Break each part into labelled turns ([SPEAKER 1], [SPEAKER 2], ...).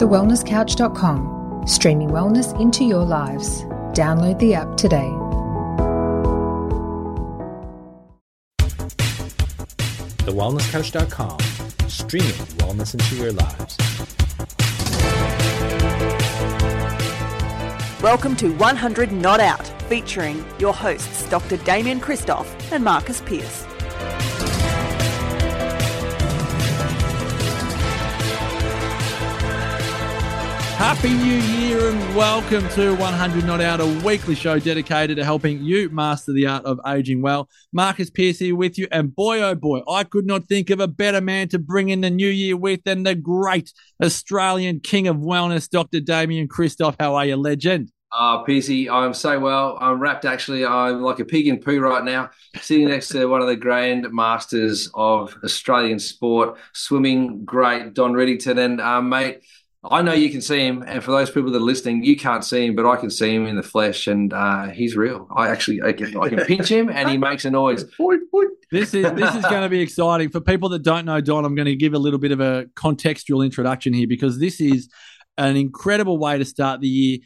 [SPEAKER 1] thewellnesscouch.com, streaming wellness into your lives. Download the app today.
[SPEAKER 2] thewellnesscouch.com, streaming wellness into your lives.
[SPEAKER 3] Welcome to 100 Not Out, featuring your hosts Dr. Damien Christoph and Marcus Pierce.
[SPEAKER 4] Happy New Year and welcome to 100 Not Out, a weekly show dedicated to helping you master the art of aging well. Marcus Pierce here with you, and boy, oh boy, I could not think of a better man to bring in the new year with than the great Australian king of wellness, Dr. Damien Christoph. How are you, legend?
[SPEAKER 5] Oh, Piercy, I'm so well. I'm wrapped actually. I'm like a pig in poo right now, sitting next to one of the grand masters of Australian sport, swimming, great, Don Riddington. And, um, mate, I know you can see him, and for those people that are listening, you can't see him, but I can see him in the flesh, and uh, he's real. I actually I can, I can pinch him, and he makes a noise.
[SPEAKER 4] This is this is going to be exciting for people that don't know Don. I'm going to give a little bit of a contextual introduction here because this is an incredible way to start the year.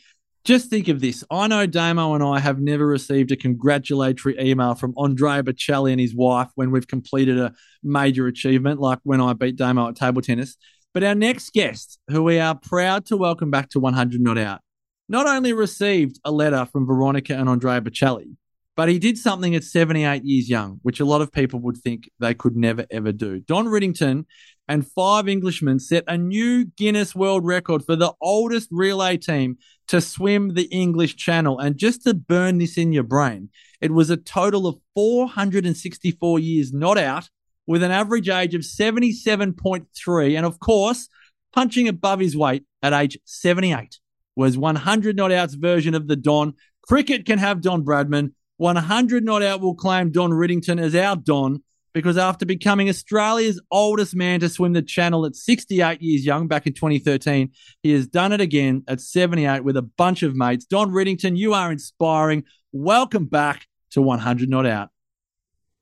[SPEAKER 4] Just think of this. I know Damo and I have never received a congratulatory email from Andrea Bocelli and his wife when we've completed a major achievement, like when I beat Damo at table tennis. But our next guest, who we are proud to welcome back to 100 Not Out, not only received a letter from Veronica and Andrea Bocelli, but he did something at 78 years young, which a lot of people would think they could never ever do. Don Riddington and five Englishmen set a new Guinness World Record for the oldest relay team to swim the English Channel. And just to burn this in your brain, it was a total of 464 years not out with an average age of 77.3. And of course, punching above his weight at age 78 was 100 not out's version of the Don. Cricket can have Don Bradman. 100 not out will claim Don Riddington as our Don because after becoming Australia's oldest man to swim the channel at 68 years young back in 2013, he has done it again at 78 with a bunch of mates. Don Riddington, you are inspiring. Welcome back to 100 Not Out.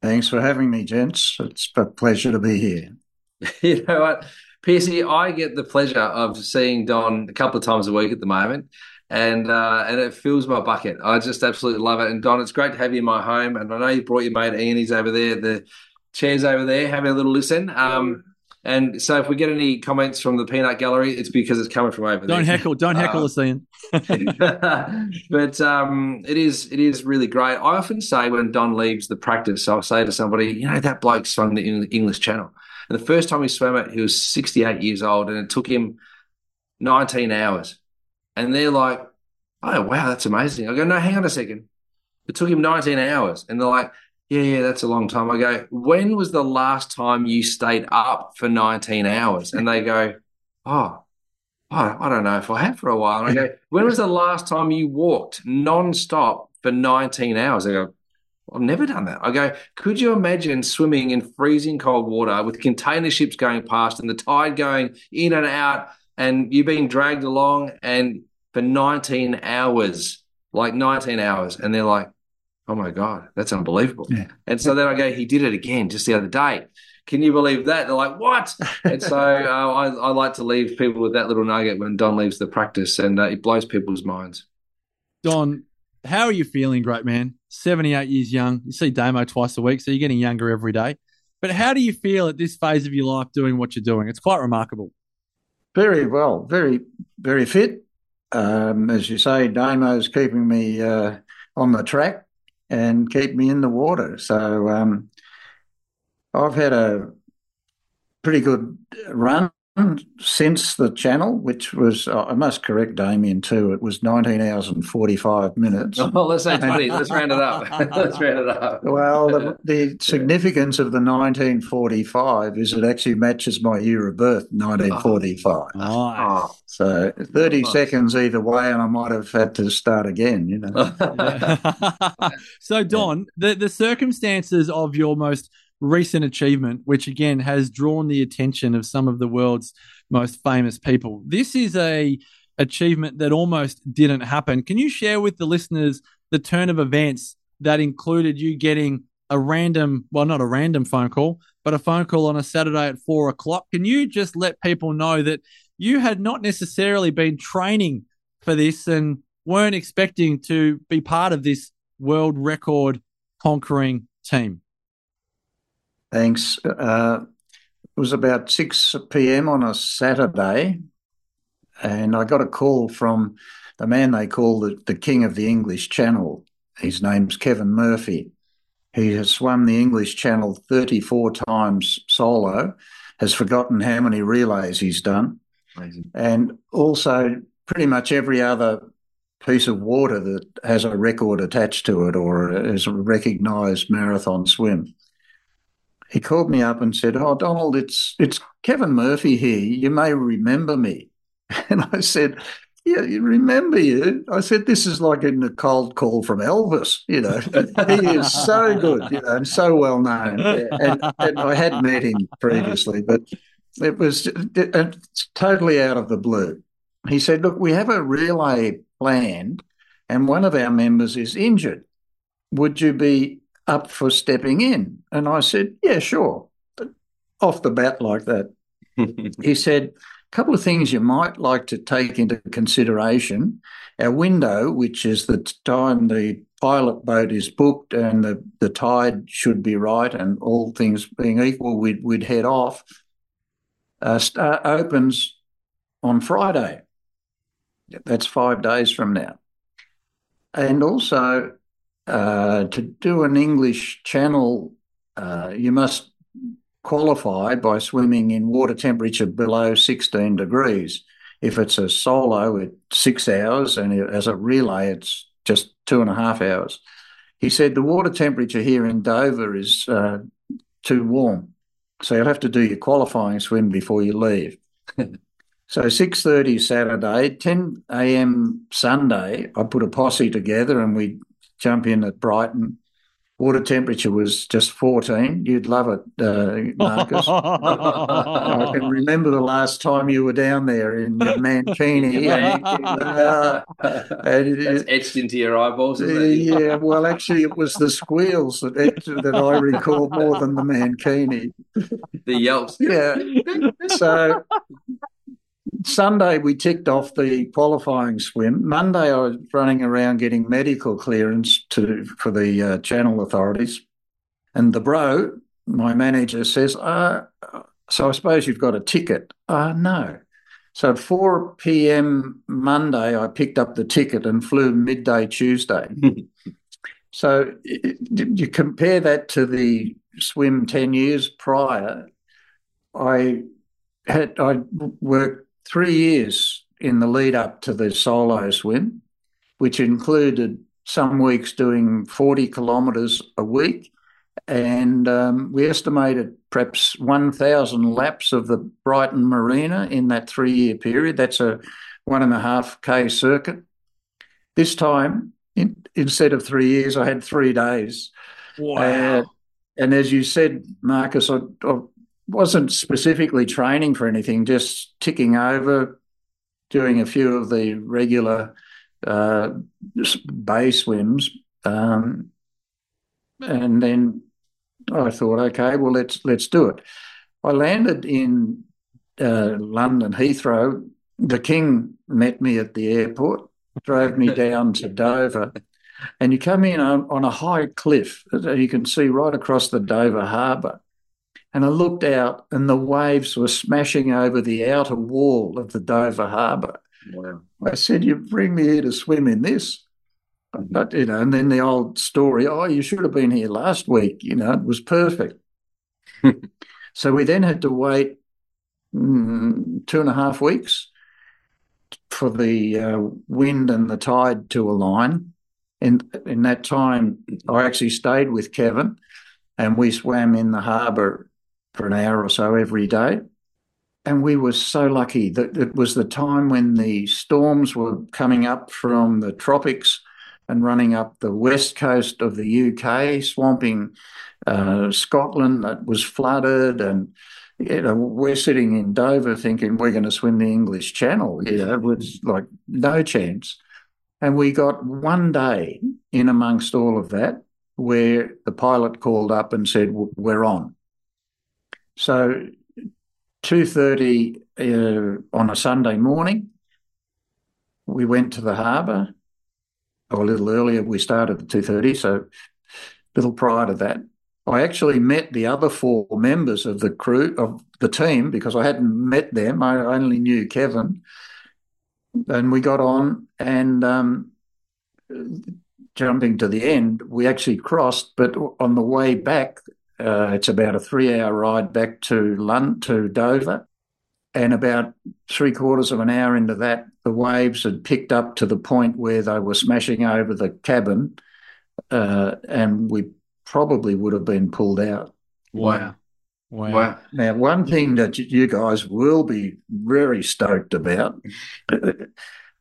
[SPEAKER 6] Thanks for having me, gents. It's a pleasure to be here.
[SPEAKER 5] you know what, Piercy, I get the pleasure of seeing Don a couple of times a week at the moment, and uh, and it fills my bucket. I just absolutely love it. And Don, it's great to have you in my home. And I know you brought your mate Ian. He's over there. The chairs over there, having a little listen. Um, and so if we get any comments from the peanut gallery, it's because it's coming from over there.
[SPEAKER 4] don't
[SPEAKER 5] there.
[SPEAKER 4] Heckle, don't heckle uh, us, Ian.
[SPEAKER 5] but um, it is it is really great. I often say when Don leaves the practice, I'll say to somebody, you know, that bloke swung the English Channel. And the first time he swam it, he was 68 years old, and it took him 19 hours. And they're like, oh, wow, that's amazing. I go, no, hang on a second. It took him 19 hours. And they're like, yeah, yeah, that's a long time. I go, when was the last time you stayed up for 19 hours? And they go, oh, I don't know if I have for a while. And I go, when was the last time you walked non-stop for 19 hours? I go, I've never done that. I go, could you imagine swimming in freezing cold water with container ships going past and the tide going in and out and you being dragged along and for 19 hours, like 19 hours. And they're like, oh my God, that's unbelievable. Yeah. And so then I go, he did it again just the other day. Can you believe that? They're like, what? and so uh, I, I, like to leave people with that little nugget when Don leaves the practice and uh, it blows people's minds.
[SPEAKER 4] Don, how are you feeling, great man? 78 years young. You see Damo twice a week, so you're getting younger every day. But how do you feel at this phase of your life doing what you're doing? It's quite remarkable.
[SPEAKER 6] Very well, very, very fit. Um, as you say, Damo's keeping me uh, on the track and keep me in the water. So um, I've had a pretty good run since the channel, which was, uh, I must correct Damien too, it was 19 hours and 45 minutes.
[SPEAKER 5] Well, let's say 20. let's round it up. let's round it up.
[SPEAKER 6] Well, the, the, significance of the 1945 is it actually matches my year of birth, 1945.
[SPEAKER 4] Nice. Ah.
[SPEAKER 6] So 30 nice. seconds either way, and I might have had to start again, you know.
[SPEAKER 4] so, Don, the, the circumstances of your most recent achievement, which again has drawn the attention of some of the world's most famous people. This is a achievement that almost didn't happen. Can you share with the listeners the turn of events that included you getting a random, well, not a random phone call, but a phone call on a Saturday at four o'clock? Can you just let people know that you had not necessarily been training for this and weren't expecting to be part of this world record conquering team.
[SPEAKER 6] Thanks. Uh, it was about 6 p.m. on a Saturday, and I got a call from the man they call the, the King of the English Channel. His name's Kevin Murphy. He has swum the English Channel 34 times solo, has forgotten how many relays he's done,
[SPEAKER 5] Amazing.
[SPEAKER 6] and also pretty much every other piece of water that has a record attached to it or is a recognised marathon swim. He called me up and said, "Oh, Donald, it's it's Kevin Murphy here. You may remember me." And I said, yeah, you remember you. I said, this is like getting a cold call from Elvis, you know. he is so good, you know, and so well known. And, and I had met him previously, but it was totally out of the blue. He said, look, we have a relay planned and one of our members is injured. Would you be up for stepping in? And I said, yeah, sure. Off the bat like that. he said, A couple of things you might like to take into consideration. Our window, which is the time the pilot boat is booked and the, the tide should be right and all things being equal, we'd, we'd head off, uh, start, opens on Friday. That's five days from now. And also, uh, to do an English channel, uh, you must qualify by swimming in water temperature below 16 degrees. If it's a solo, it's six hours, and as a relay, it's just two and a half hours. He said the water temperature here in Dover is uh, too warm, so you'll have to do your qualifying swim before you leave. so 6.30 Saturday, 10 a.m. Sunday, I put a posse together and we jump in at Brighton water temperature was just 14. You'd love it, uh, Marcus. I can remember the last time you were down there in Mankini.
[SPEAKER 5] uh, That's etched into your eyeballs,
[SPEAKER 6] Yeah, well, actually, it was the squeals that, that I recall more than the Mankini.
[SPEAKER 5] The yelps.
[SPEAKER 6] Yeah. So Sunday we ticked off the qualifying swim. Monday I was running around getting medical clearance to for the uh, channel authorities, and the bro, my manager, says, uh, "So I suppose you've got a ticket?" Uh, no. So at 4 p.m. Monday, I picked up the ticket and flew midday Tuesday. so you compare that to the swim 10 years prior. I had I worked three years in the lead up to the solo swim, which included some weeks doing 40 kilometres a week. And um, we estimated perhaps 1,000 laps of the Brighton Marina in that three year period. That's a one and a half K circuit. This time, in, instead of three years, I had three days.
[SPEAKER 4] Wow.
[SPEAKER 6] Uh, and as you said, Marcus, I, I wasn't specifically training for anything, just ticking over, doing a few of the regular uh, bay swims, um, and then I thought, okay, well let's let's do it. I landed in uh, London Heathrow. The King met me at the airport, drove me down to Dover. And you come in on, on a high cliff you can see right across the Dover harbour. And I looked out, and the waves were smashing over the outer wall of the Dover Harbour.
[SPEAKER 5] Wow.
[SPEAKER 6] I said, "You bring me here to swim in this." But you know, and then the old story, oh, you should have been here last week. You know, it was perfect. so we then had to wait mm, two and a half weeks for the uh, wind and the tide to align. And in that time, I actually stayed with Kevin, and we swam in the harbour for an hour or so every day. And we were so lucky that it was the time when the storms were coming up from the tropics and running up the west coast of the UK, swamping uh, Scotland that was flooded. And you know, we're sitting in Dover thinking we're going to swim the English Channel. You know, it was like no chance. And we got one day in amongst all of that where the pilot called up and said, We're on. So two thirty uh, on a Sunday morning. We went to the harbour, or a little earlier. We started at two thirty, so a little prior to that. I actually met the other four members of the crew of the team because I hadn't met them. I only knew Kevin, and we got on and um, jumping to the end, we actually crossed. But on the way back, uh, it's about a three-hour ride back to London to Dover, and about three quarters of an hour into that, the waves had picked up to the point where they were smashing over the cabin, uh, and we probably would have been pulled out.
[SPEAKER 4] Wow. Wow.
[SPEAKER 5] Wow.
[SPEAKER 6] Now, one thing that you guys will be very stoked about,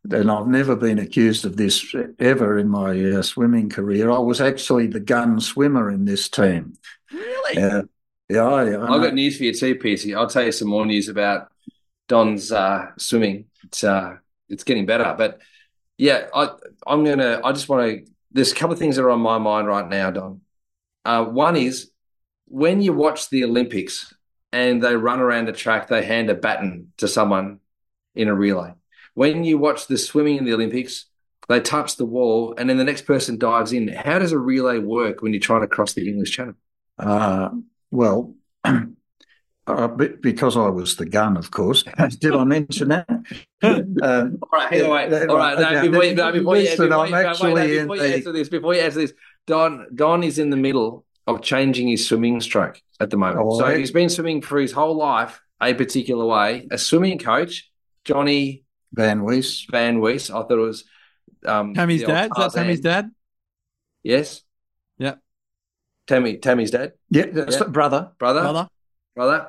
[SPEAKER 6] and I've never been accused of this ever in my uh, swimming career, I was actually the gun swimmer in this team.
[SPEAKER 5] Really?
[SPEAKER 6] Uh, yeah, I, I
[SPEAKER 5] I've got news for you too, Piercy. I'll tell you some more news about Don's uh, swimming. It's uh, it's getting better, but yeah, I I'm gonna. I just want to. There's a couple of things that are on my mind right now, Don. Uh, one is when you watch the Olympics and they run around the track, they hand a baton to someone in a relay. When you watch the swimming in the Olympics, they touch the wall and then the next person dives in. How does a relay work when you're trying to cross the English Channel?
[SPEAKER 6] Uh, well, uh, because I was the gun, of course. Did I mention that?
[SPEAKER 5] Um, all right, hang on, wait. All right, no, before, you, no, before, you, before, you,
[SPEAKER 6] I'm actually
[SPEAKER 5] wait, no, before you
[SPEAKER 6] the-
[SPEAKER 5] answer this, before you answer this, Don Don is in the middle of changing his swimming stroke at the moment.
[SPEAKER 6] Oh,
[SPEAKER 5] so he's been swimming for his whole life a particular way. A swimming coach, Johnny
[SPEAKER 6] Van Wees.
[SPEAKER 5] Van Wees. I thought it was um,
[SPEAKER 4] Tammy's
[SPEAKER 5] the old
[SPEAKER 4] dad? Is that Tammy's dad?
[SPEAKER 5] Yes.
[SPEAKER 4] Yeah.
[SPEAKER 5] Tammy, Tammy's dad,
[SPEAKER 6] Yeah,
[SPEAKER 5] Yeah.
[SPEAKER 6] brother.
[SPEAKER 5] brother,
[SPEAKER 4] Brother?
[SPEAKER 5] brother.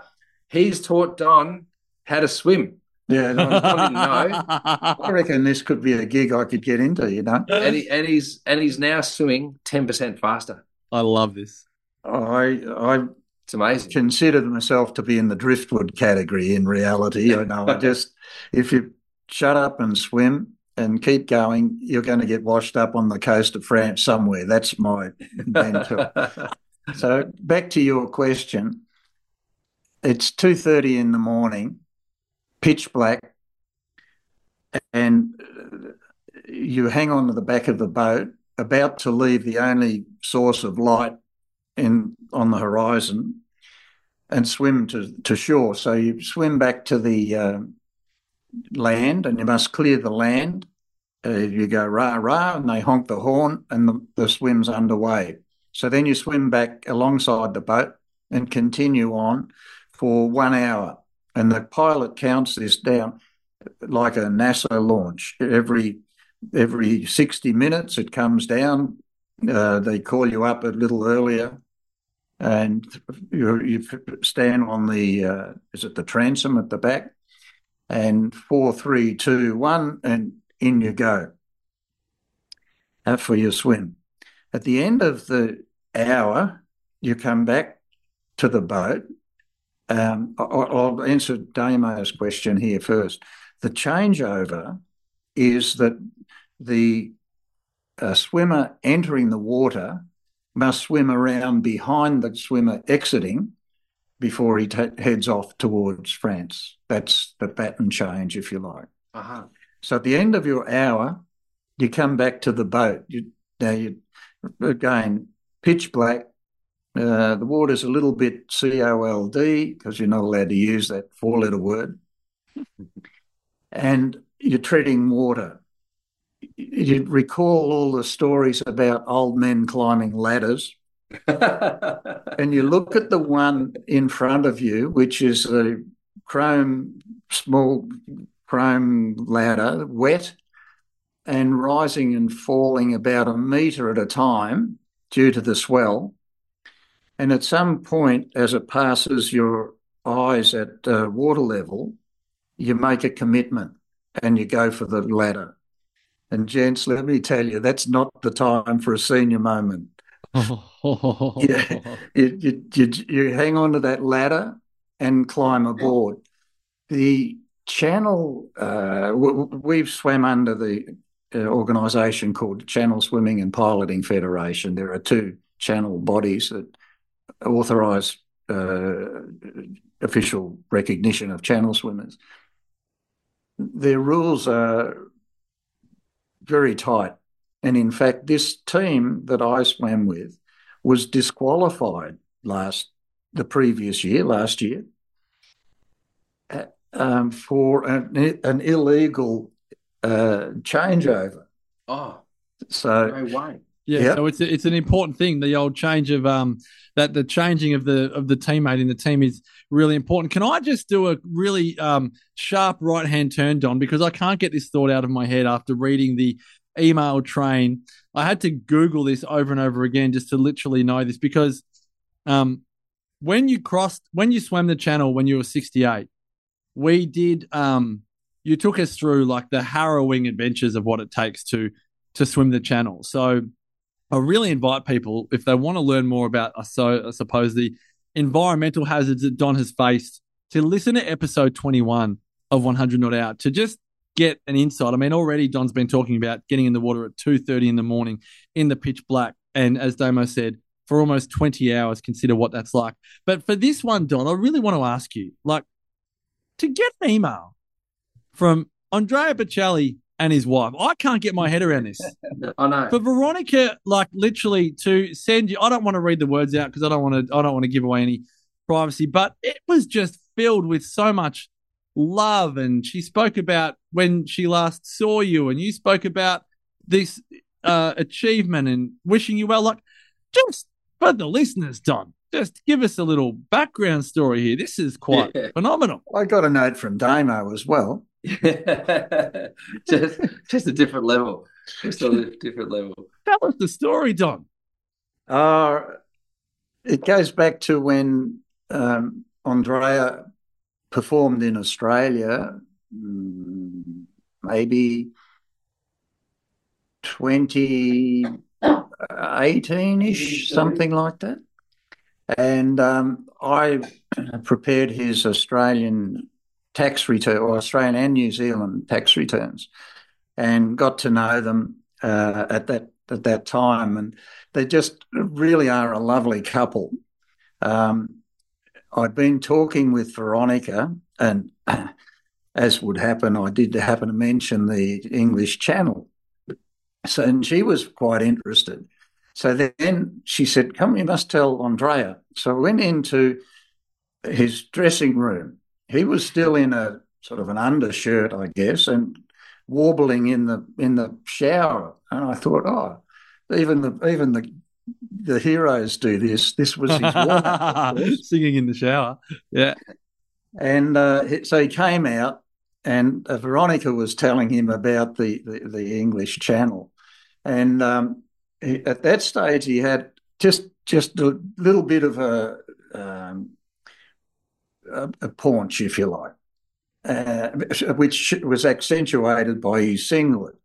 [SPEAKER 5] He's taught Don how to swim,
[SPEAKER 6] Yeah, no,
[SPEAKER 5] didn't know.
[SPEAKER 6] I reckon this could be a gig I could get into. You know,
[SPEAKER 5] and, he, and he's and he's now swimming ten percent faster.
[SPEAKER 4] I love this.
[SPEAKER 6] I I
[SPEAKER 5] It's amazing.
[SPEAKER 6] consider myself to be in the driftwood category. In reality, I know. I just if you shut up and swim and keep going, you're going to get washed up on the coast of France somewhere. That's my mental. So back to your question. It's two thirty in the morning, pitch black, and you hang on to the back of the boat, about to leave the only source of light in on the horizon, and swim to, to shore. So you swim back to the uh, land, and you must clear the land. Uh, you go rah rah, and they honk the horn, and the, the swim's underway. So then you swim back alongside the boat and continue on for one hour. And the pilot counts this down like a NASA launch. Every every 60 minutes it comes down. Uh, they call you up a little earlier and you, you stand on the, uh, is it the transom at the back? And four, three, two, one, and in you go uh, for your swim. At the end of the hour, you come back to the boat. Um, I'll answer Damo's question here first. The changeover is that the uh, swimmer entering the water must swim around behind the swimmer exiting before he ta heads off towards France. That's the pattern change, if you like.
[SPEAKER 5] uh-huh.
[SPEAKER 6] So at the end of your hour, you come back to the boat. You, now you again pitch black. Uh, the water's a little bit cold because you're not allowed to use that four-letter word, and you're treading water. You recall all the stories about old men climbing ladders, and you look at the one in front of you, which is a chrome, small chrome ladder, wet and rising and falling about a metre at a time due to the swell. And at some point, as it passes your eyes at uh, water level, you make a commitment and you go for the ladder. And gents, let me tell you, that's not the time for a senior moment. Yeah. You, you, you, you hang on to that ladder and climb aboard. The channel, uh, we've swam under the uh, organisation called Channel Swimming and Piloting Federation. There are two channel bodies that authorise uh, official recognition of channel swimmers. Their rules are very tight. And in fact, this team that I swam with was disqualified last the previous year, last year, uh, um, for an, an illegal uh, changeover.
[SPEAKER 5] Oh,
[SPEAKER 6] So
[SPEAKER 5] no way.
[SPEAKER 4] Yeah,
[SPEAKER 6] Yep.
[SPEAKER 4] so it's a, it's an important thing. The old change of um that the changing of the of the teammate in the team is really important. Can I just do a really um sharp right hand turn, Don, because I can't get this thought out of my head after reading the email train. I had to Google this over and over again just to literally know this because um when you crossed when you swam the channel when you were 68, we did um you took us through like the harrowing adventures of what it takes to to swim the channel. So I really invite people if they want to learn more about, so I suppose the environmental hazards that Don has faced to listen to episode 21 of 100 Not Out to just get an insight. I mean, already Don's been talking about getting in the water at 2:30 in the morning in the pitch black, and as Damo said, for almost 20 hours. Consider what that's like. But for this one, Don, I really want to ask you, like, to get an email from Andrea Bocelli and his wife. I can't get my head around this.
[SPEAKER 5] I know.
[SPEAKER 4] For Veronica, like literally to send you, I don't want to read the words out because I don't want to. I don't want to give away any privacy. But it was just filled with so much love, and she spoke about when she last saw you, and you spoke about this uh, achievement and wishing you well. Like, just for the listeners, Don, just give us a little background story here. This is quite
[SPEAKER 5] Yeah.
[SPEAKER 4] phenomenal.
[SPEAKER 6] I got a note from Damo as well.
[SPEAKER 5] just, just a different level. Just a different level.
[SPEAKER 4] Tell us the story, Don.
[SPEAKER 6] Uh, it goes back to when um, Andrea performed in Australia, mm, maybe 2018 ish, something like that. And um, I prepared his Australian tax return, or Australian and New Zealand tax returns, and got to know them uh, at that at that time, and they just really are a lovely couple. Um, I'd been talking with Veronica, and as would happen, I did happen to mention the English Channel, so and she was quite interested. So then she said, "Come, you must tell Andrea." So I went into his dressing room. He was still in a sort of an undershirt, I guess, and warbling in the in the shower. And I thought, oh, even the even the the heroes do this. This was his course.
[SPEAKER 4] Singing in the shower. Yeah.
[SPEAKER 6] And uh, so he came out, and uh, Veronica was telling him about the, the, the English Channel. And um, he, at that stage, he had just just a little bit of a um, a, a paunch, if you like, uh, which was accentuated by his singlet.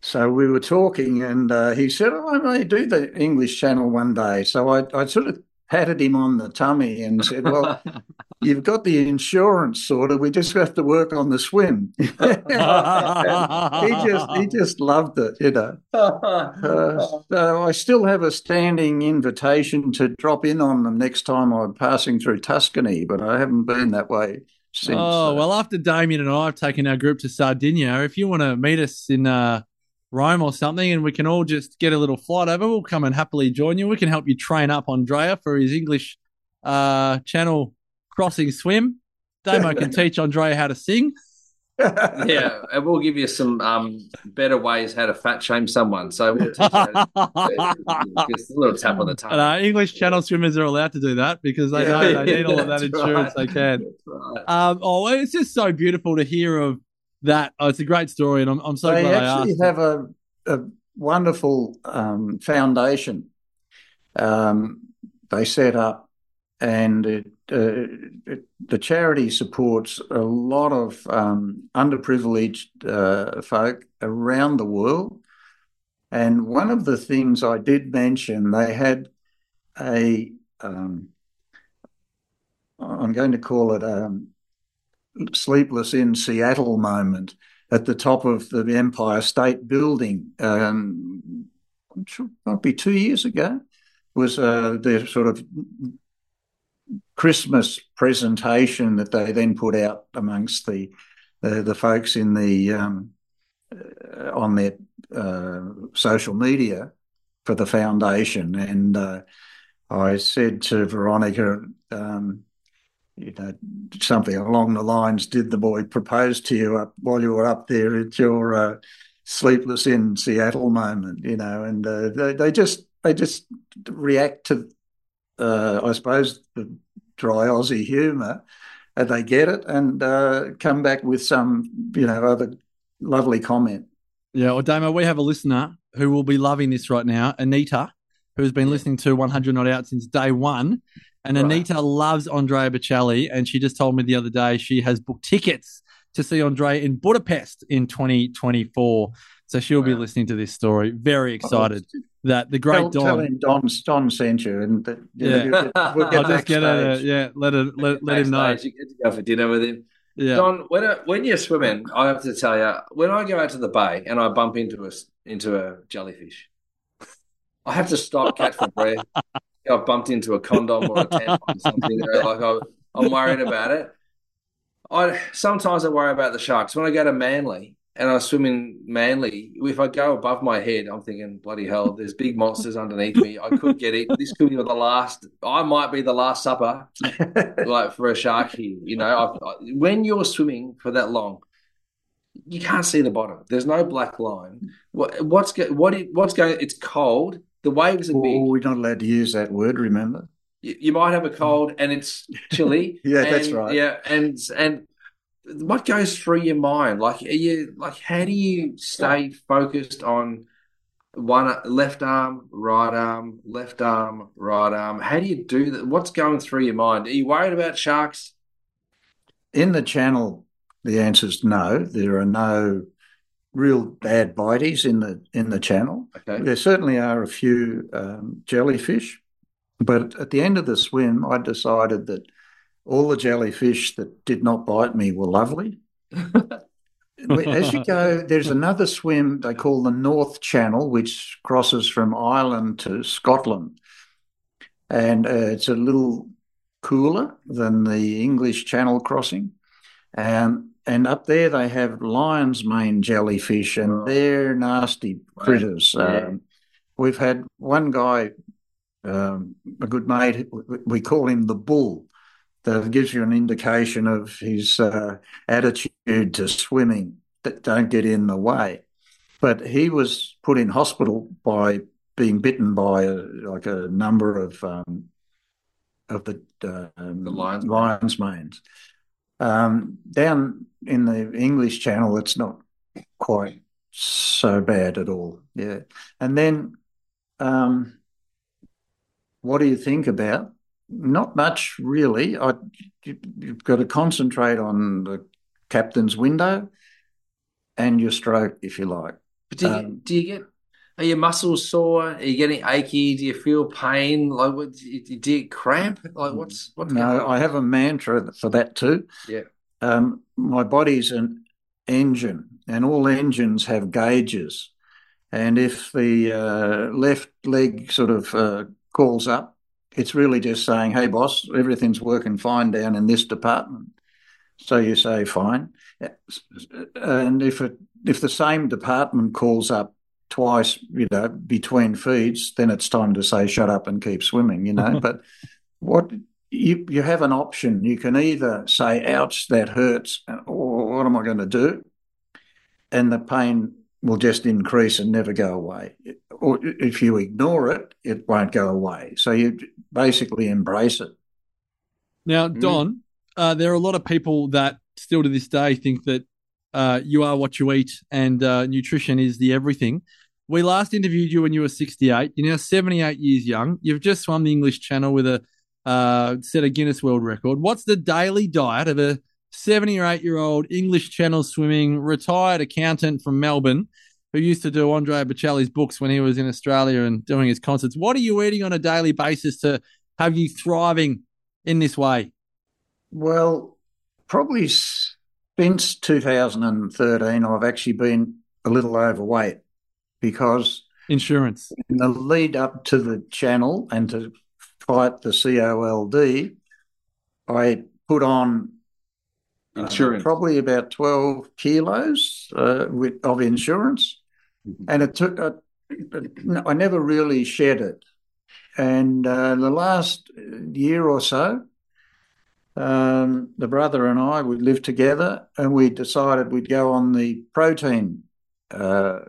[SPEAKER 6] So we were talking, and uh, he said, oh, "I may do the English Channel one day." So I, I sort of patted him on the tummy and said, "Well, you've got the insurance sorted. We just have to work on the swim." he just he just loved it, you know. Uh, so I still have a standing invitation to drop in on them next time I'm passing through Tuscany, but I haven't been that way since.
[SPEAKER 4] Oh,
[SPEAKER 6] uh,
[SPEAKER 4] well, after Damien and I have taken our group to Sardinia, if you want to meet us in uh, Rome or something and we can all just get a little flight over, we'll come and happily join you. We can help you train up Andrea for his English uh, channel crossing swim. Damo can teach Andrea how to sing.
[SPEAKER 5] yeah, and we'll give you some um, better ways how to fat shame someone. So we'll just a little tap on the tongue.
[SPEAKER 4] And, uh, English channel swimmers are allowed to do that because they know they need all of that insurance
[SPEAKER 5] right.
[SPEAKER 4] they can.
[SPEAKER 5] Right.
[SPEAKER 4] Um, oh, it's just so beautiful to hear of that. Oh, it's a great story, and I'm, I'm so
[SPEAKER 6] they
[SPEAKER 4] glad I
[SPEAKER 6] actually
[SPEAKER 4] asked.
[SPEAKER 6] have a, a wonderful um, foundation um, they set up, and it, uh, it, the charity supports a lot of um, underprivileged uh, folk around the world. And one of the things I did mention, they had a, um, I'm going to call it a sleepless in Seattle moment at the top of the Empire State Building. Um, might be two years ago. Was uh, their sort of Christmas presentation that they then put out amongst the the, the folks in the um, uh, on their uh, social media for the foundation, and uh, I said to Veronica, um, you know, something along the lines, "Did the boy propose to you up while you were up there at your uh, sleepless in Seattle moment?" You know, and uh, they, they just they just react to, uh, I suppose, the dry Aussie humour, and they get it and uh, come back with some, you know, other lovely comment.
[SPEAKER 4] Yeah, well, Damo, we have a listener who will be loving this right now, Anita, who has been listening to 100 Not Out since day one. And
[SPEAKER 5] Right.
[SPEAKER 4] Anita loves Andrea Bocelli, and she just told me the other day she has booked tickets to see Andrea in Budapest in 2024. So she'll be listening to this story. Very excited that the great
[SPEAKER 6] Tell, tell
[SPEAKER 4] Don.
[SPEAKER 6] him Don, Don sent you, and you
[SPEAKER 4] Yeah.
[SPEAKER 6] we'll-
[SPEAKER 4] I'll just get
[SPEAKER 6] backstage.
[SPEAKER 4] yeah, let her, let, let him know.
[SPEAKER 5] You get to go for dinner with him.
[SPEAKER 4] Yeah,
[SPEAKER 5] Don, when I, when you're swimming, I have to tell you, when I go out to the bay and I bump into a into a jellyfish, I have to stop, catch my breath. I've bumped into a condom or a tampon or something. Like I, I'm worried about it. I sometimes I worry about the sharks. When I go to Manly and I swim in Manly, if I go above my head, I'm thinking, bloody hell, there's big monsters underneath me. I could get eaten. This could be the last. I might be the last supper like for a shark here. You know, I, I, when you're swimming for that long, you can't see the bottom. There's no black line. What, what's go, what? What's going? It's cold. The waves are
[SPEAKER 6] Oh,
[SPEAKER 5] big.
[SPEAKER 6] we're not allowed to use that word. Remember?
[SPEAKER 5] You, you might have a hmm. cold, and it's chilly.
[SPEAKER 6] Yeah, that's right.
[SPEAKER 5] Yeah, and and what goes through your mind? Like, are you like, how do you stay focused on? One left arm, right arm, left arm, right arm. How do you do that? What's going through your mind? Are you worried about sharks?
[SPEAKER 6] In the channel, the answer is no. There are no real bad bites in the in the channel.
[SPEAKER 5] Okay.
[SPEAKER 6] There certainly are a few um, jellyfish, but at the end of the swim, I decided that all the jellyfish that did not bite me were lovely. As you go, there's another swim they call the North Channel, which crosses from Ireland to Scotland. And uh, it's a little cooler than the English Channel crossing. Um, and up there they have lion's mane jellyfish, and
[SPEAKER 5] Oh.
[SPEAKER 6] they're nasty critters. Um, we've had one guy, um, a good mate, we call him the bull. That gives you an indication of his uh, attitude to swimming. That don't get in the way. But he was put in hospital by being bitten by a, like a number of um, of the, uh, um,
[SPEAKER 5] The lion's
[SPEAKER 6] lion's manes. Um, down in the English Channel, it's not quite so bad at all. Yeah, and then um, what do you think about? Not much, really. I, you, you've got to concentrate on the captain's window and your stroke, if you like.
[SPEAKER 5] But do you,
[SPEAKER 6] Um,
[SPEAKER 5] do you get are your muscles sore? Are you getting achy? Do you feel pain? Like what do you, cramp? Like what's what's going
[SPEAKER 6] No. I have a mantra for that too.
[SPEAKER 5] Yeah.
[SPEAKER 6] Um, my body's an engine, and all engines have gauges. And if the uh, left leg sort of uh, calls up, it's really just saying, "Hey, boss, everything's working fine down in this department." So you say, "Fine." And if it if the same department calls up twice, you know, between feeds, then it's time to say, "Shut up and keep swimming." You know, but what you you have an option. You can either say, "Ouch, that hurts," or "What am I going to do?" And the pain will just increase and never go away. Or if you ignore it, it won't go away. So you basically embrace it.
[SPEAKER 4] Now,
[SPEAKER 5] Mm.
[SPEAKER 4] Don, uh, there are a lot of people that still to this day think that uh, you are what you eat and uh, nutrition is the everything. We last interviewed you when you were 68. You're now 78 years young. You've just swum the English Channel with a uh, set a Guinness World Record. What's the daily diet of a 70 or 8 year old English Channel swimming retired accountant from Melbourne who used to do Andre Bocelli's books when he was in Australia and doing his concerts? What are you eating on a daily basis to have you thriving in this way?
[SPEAKER 6] Well, probably since 2013, I've actually been a little overweight because
[SPEAKER 4] Insurance.
[SPEAKER 6] in the lead up to the channel and to fight the COLD, I put on uh,
[SPEAKER 5] Insurance.
[SPEAKER 6] probably about 12 kilos uh, with, of insurance.
[SPEAKER 5] Mhm.
[SPEAKER 6] And it took, uh, I never really shed it. And uh, the last year or so, um, the brother and I would live together, and we decided we'd go on the protein. Uh,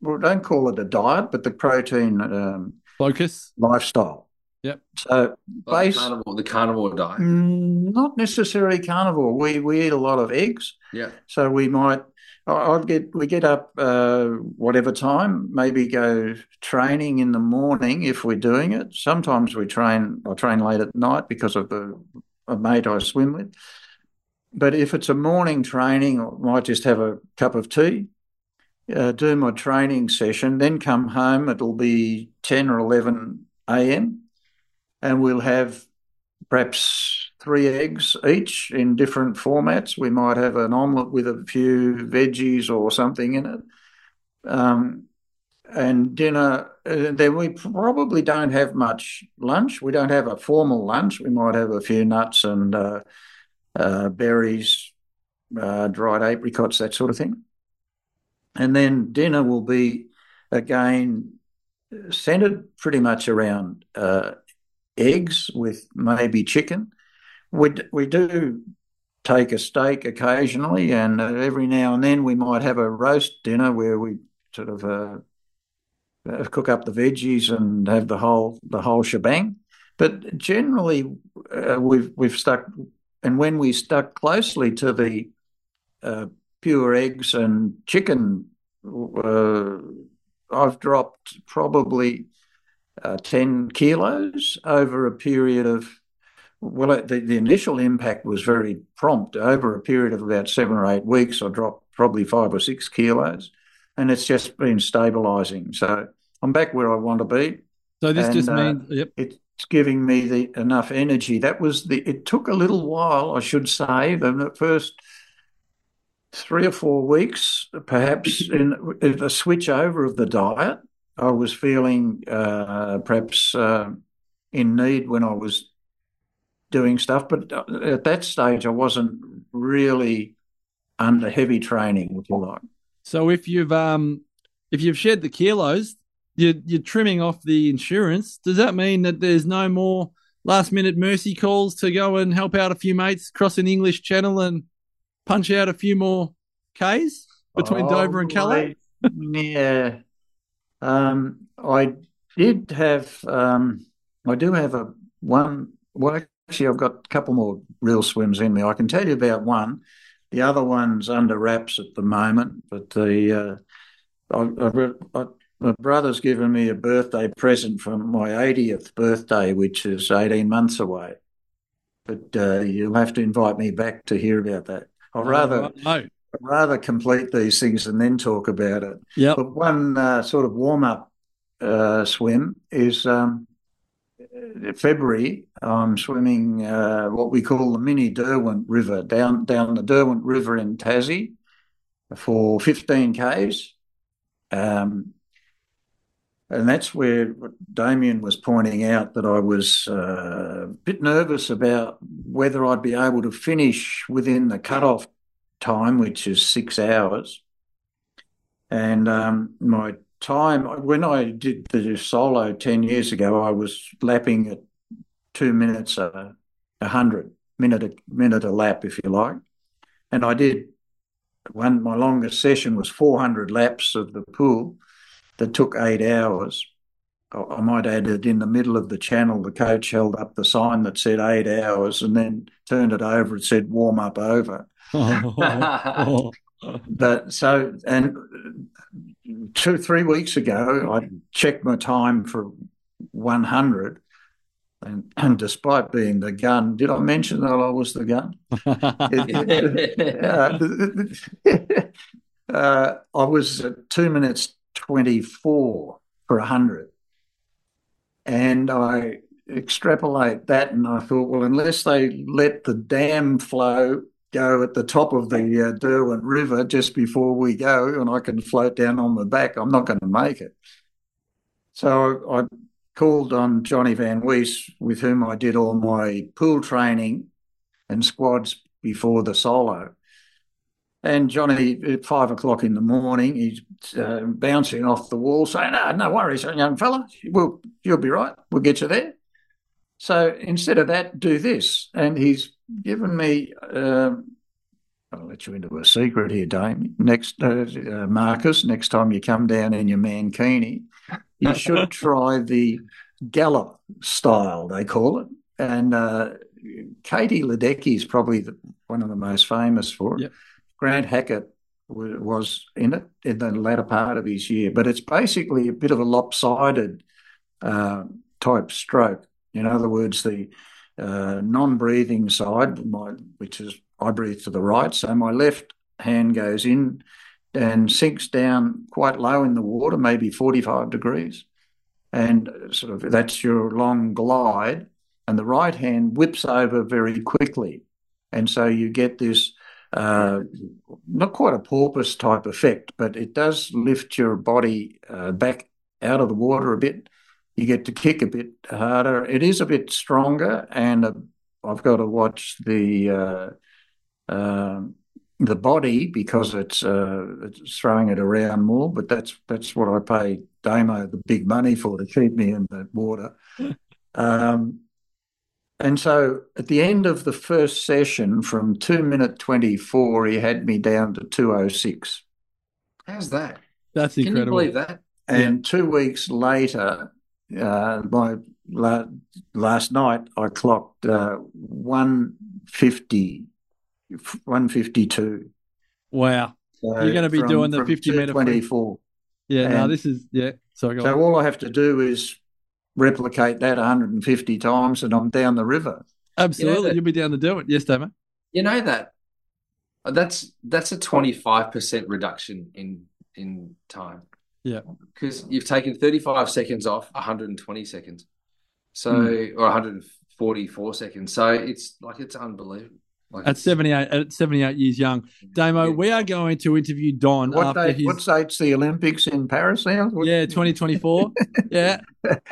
[SPEAKER 6] well, don't call it a diet, but the protein um,
[SPEAKER 4] Focus.
[SPEAKER 6] lifestyle.
[SPEAKER 4] Yep.
[SPEAKER 6] So,
[SPEAKER 5] Like
[SPEAKER 6] base,
[SPEAKER 5] the carnivore, the carnivore diet.
[SPEAKER 6] mm, not necessarily carnivore. We we eat a lot of eggs,
[SPEAKER 5] Yeah.
[SPEAKER 6] so we might. I- I'd get we get up uh, whatever time, maybe go training in the morning if we're doing it. Sometimes we train. I train late at night because of the a mate I swim with. But if it's a morning training, I might just have a cup of tea, uh, do my training session, then come home. It'll be ten or eleven a.m. and we'll have perhaps three eggs each in different formats. We might have an omelette with a few veggies or something in it. Um, and dinner, uh, then we probably don't have much lunch. We don't have a formal lunch. We might have a few nuts and uh, uh, berries, uh, dried apricots, that sort of thing. And then dinner will be again centered pretty much around uh, eggs with maybe chicken. We d- we do take a steak occasionally, and every now and then we might have a roast dinner where we sort of uh, cook up the veggies and have the whole the whole shebang. But generally, uh, we've we've stuck, and when we stuck closely to the uh, pure eggs and chicken, uh, I've dropped probably uh, 10 kilos over a period of, well, the, the initial impact was very prompt. Over a period of about seven or eight weeks, I dropped probably five or six kilos, and it's just been stabilising. So I'm back where I want to be.
[SPEAKER 4] So this
[SPEAKER 6] And,
[SPEAKER 4] just
[SPEAKER 6] uh,
[SPEAKER 4] yep.
[SPEAKER 6] It's giving me the enough energy. That was the. It took a little while, I should say. The first three or four weeks, perhaps, in, in a switch over of the diet. I was feeling uh, perhaps uh, in need when I was doing stuff, but uh, at that stage, I wasn't really under heavy training, if you like.
[SPEAKER 4] So if you've um if you've shed the kilos, you're you're trimming off the insurance. Does that mean that there's no more last minute mercy calls to go and help out a few mates cross an English channel and punch out a few more Ks between Dover and Calais?
[SPEAKER 6] I- yeah. Um, I did have, um, I do have a one. Well, actually, I've got a couple more real swims in me. I can tell you about one. The other one's under wraps at the moment, but the uh, I, I, I, my brother's given me a birthday present for my 80th birthday, which is 18 months away. But uh, you'll have to invite me back to hear about that. I'd rather
[SPEAKER 4] no.
[SPEAKER 6] I'd rather complete these things and then talk about it.
[SPEAKER 4] Yep.
[SPEAKER 6] But one uh, sort of warm up uh, swim is um, February. I'm swimming uh, what we call the mini Derwent River down down the Derwent River in Tassie for 15 k's. Um, and that's where Damien was pointing out that I was uh, a bit nervous about whether I'd be able to finish within the cutoff time, which is six hours. And um, my time, when I did the solo 10 years ago, I was lapping at two minutes a, a hundred, minute a, minute a lap, if you like. And I did one, my longest session was 400 laps of the pool that took eight hours. I, I might add that in the middle of the channel, the coach held up the sign that said eight hours and then turned it over and said warm up over. But so, and two, three weeks ago, I checked my time for 100. And, and despite being the gun, did I mention that I was the gun? uh, uh, I was at two minutes 24 for 100. And I extrapolate that, and I thought, well, unless they let the dam flow go at the top of the uh, Derwent River just before we go, and I can float down on the back, I'm not going to make it. So I called on Johnny Van Wees, with whom I did all my pool training and squads before the solo. And Johnny, at five o'clock in the morning, he's uh, bouncing off the wall, saying, "No, no worries, young fella. We'll, you'll be right. We'll get you there." So instead of that, do this. And he's given me. Uh, I'll let you into a secret here, Dame. Next, uh, uh, Marcus. Next time you come down in your mankini, you should try the gallop style. They call it, and uh, Katie Ledecky is probably the, one of the most famous for it.
[SPEAKER 4] Yep.
[SPEAKER 6] Grant Hackett was in it in the latter part of his year, but it's basically a bit of a lopsided uh, type stroke. In other words, the uh, non-breathing side, my, which is I breathe to the right, so my left hand goes in and sinks down quite low in the water, maybe 45 degrees, and sort of that's your long glide, and the right hand whips over very quickly, and so you get this uh, not quite a porpoise type effect, but it does lift your body uh, back out of the water a bit. You get to kick a bit harder. It is a bit stronger, and uh, I've got to watch the uh, um, the body because it's, uh, it's throwing it around more. But that's that's what I pay Damo the big money for to keep me in the water. um, and so at the end of the first session, from two minute twenty four, he had me down to two oh six.
[SPEAKER 5] How's that?
[SPEAKER 4] That's
[SPEAKER 5] Can
[SPEAKER 4] incredible.
[SPEAKER 5] you believe that?
[SPEAKER 6] And two weeks later, uh, my la- last night I clocked uh, 150, 152.
[SPEAKER 4] Wow.
[SPEAKER 6] So
[SPEAKER 4] You're gonna be
[SPEAKER 6] from-
[SPEAKER 4] doing the 50 metre free.
[SPEAKER 6] 224.
[SPEAKER 4] Yeah, no, this is yeah. Sorry, go
[SPEAKER 6] So
[SPEAKER 4] on.
[SPEAKER 6] all I have to do is replicate that 150 times and I'm down the river.
[SPEAKER 4] Absolutely,
[SPEAKER 5] that-
[SPEAKER 4] you'll be down to do it. Yes, Damon.
[SPEAKER 5] You know that that's that's a twenty five percent reduction in in time.
[SPEAKER 4] Yeah.
[SPEAKER 5] because you've taken thirty five seconds off one hundred and twenty seconds, so
[SPEAKER 6] Hmm.
[SPEAKER 5] or one hundred and forty four seconds. So it's like it's unbelievable. Like
[SPEAKER 4] At 78, at 78 years young. Damo,
[SPEAKER 5] Yeah.
[SPEAKER 4] we are going to interview Don
[SPEAKER 6] What,
[SPEAKER 4] after
[SPEAKER 6] date,
[SPEAKER 4] his
[SPEAKER 6] what date's the Olympics in Paris now? What-
[SPEAKER 4] yeah 2024. yeah,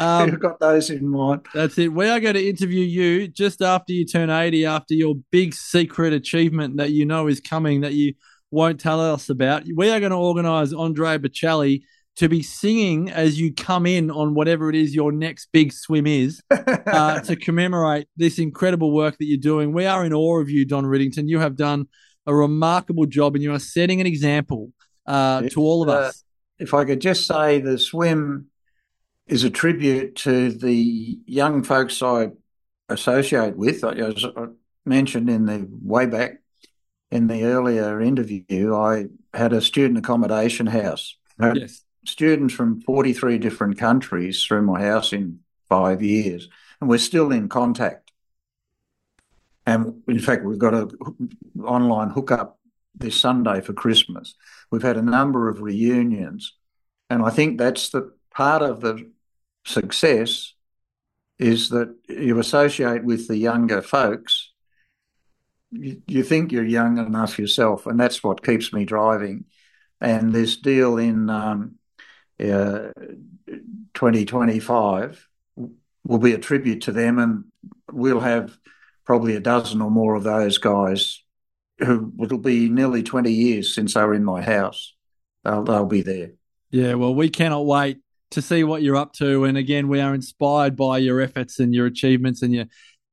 [SPEAKER 4] um,
[SPEAKER 6] You've got those in mind.
[SPEAKER 4] That's it. We are going to interview you just after you turn 80, after your big secret achievement that you know is coming that you won't tell us about. We are going to organise Andrea Bocelli to be singing as you come in on whatever it is your next big swim is uh, to commemorate this incredible work that you're doing. We are in awe of you, Don Riddington. You have done a remarkable job and you are setting an example uh, to all of
[SPEAKER 6] uh,
[SPEAKER 4] us.
[SPEAKER 6] if I could just say the swim is a tribute to the young folks I associate with. As I mentioned in the way back in the earlier interview, I had a student accommodation house.
[SPEAKER 4] Yes.
[SPEAKER 6] Students from 43 different countries through my house in five years, and we're still in contact. And in fact, we've got a online hookup this Sunday for Christmas. We've had a number of reunions, and I think that's the part of the success is that you associate with the younger folks. You, you think you're young enough yourself, and that's what keeps me driving. And this deal in um, uh, 2025 will be a tribute to them, and we'll have probably a dozen or more of those guys who it'll be nearly 20 years since they were in my house. They'll, they'll be there.
[SPEAKER 4] Yeah, well, we cannot wait to see what you're up to. And again, we are inspired by your efforts and your achievements and your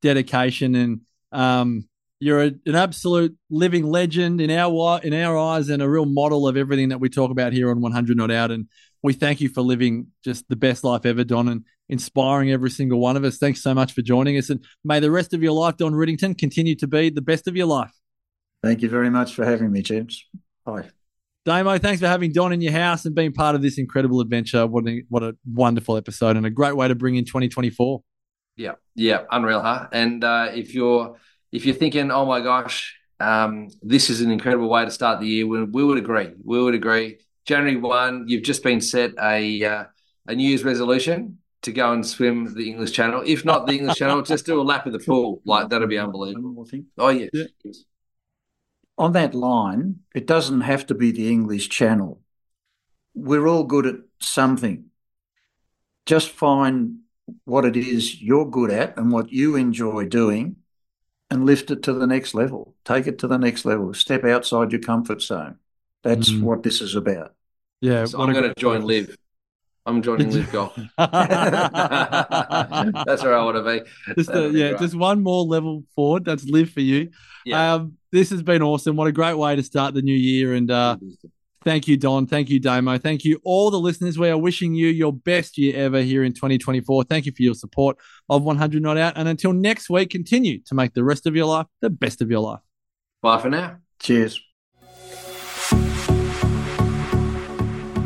[SPEAKER 4] dedication. And um, you're a, an absolute living legend in our in our eyes, and a real model of everything that we talk about here on 100 Not Out. And we thank you for living just the best life ever, Don, and inspiring every single one of us. Thanks so much for joining us, and may the rest of your life, Don Riddington, continue to be the best of your life.
[SPEAKER 6] Thank you very much for having me, James. Bye.
[SPEAKER 4] Damo, thanks for having Don in your house and being part of this incredible adventure. What a, what a wonderful episode and a great way to bring in 2024.
[SPEAKER 5] Yeah, yeah, unreal, huh? And uh, if you're if you're thinking, oh my gosh, um, this is an incredible way to start the year, we, we would agree. We would agree. January one, you've just been set a uh, a New Year's resolution to go and swim the English Channel. If not the English Channel, just do a lap of the pool. Like that'd be unbelievable.
[SPEAKER 6] One more thing.
[SPEAKER 5] Oh yeah,
[SPEAKER 4] Yeah.
[SPEAKER 6] On that line, it doesn't have to be the English Channel. We're all good at something. Just find what it is you're good at and what you enjoy doing and lift it to the next level. Take it to the next level. Step outside your comfort zone. That's
[SPEAKER 4] Mm.
[SPEAKER 6] what this is about.
[SPEAKER 4] Yeah,
[SPEAKER 5] So I'm going to join
[SPEAKER 4] purpose.
[SPEAKER 5] Live. I'm joining LIV Golf. That's where I want to be.
[SPEAKER 4] just uh,
[SPEAKER 5] That'd be
[SPEAKER 4] yeah,
[SPEAKER 5] great.
[SPEAKER 4] just one more level forward. That's live for you.
[SPEAKER 5] Yeah.
[SPEAKER 4] Um, this has been awesome. What a great way to start the new year. And uh, thank you, Don. Thank you, Damo. Thank you, all the listeners. We are wishing you your best year ever here in 2024. Thank you for your support of 100 Not Out. And until next week, continue to make the rest of your life the best of your life.
[SPEAKER 5] Bye for now.
[SPEAKER 6] Cheers.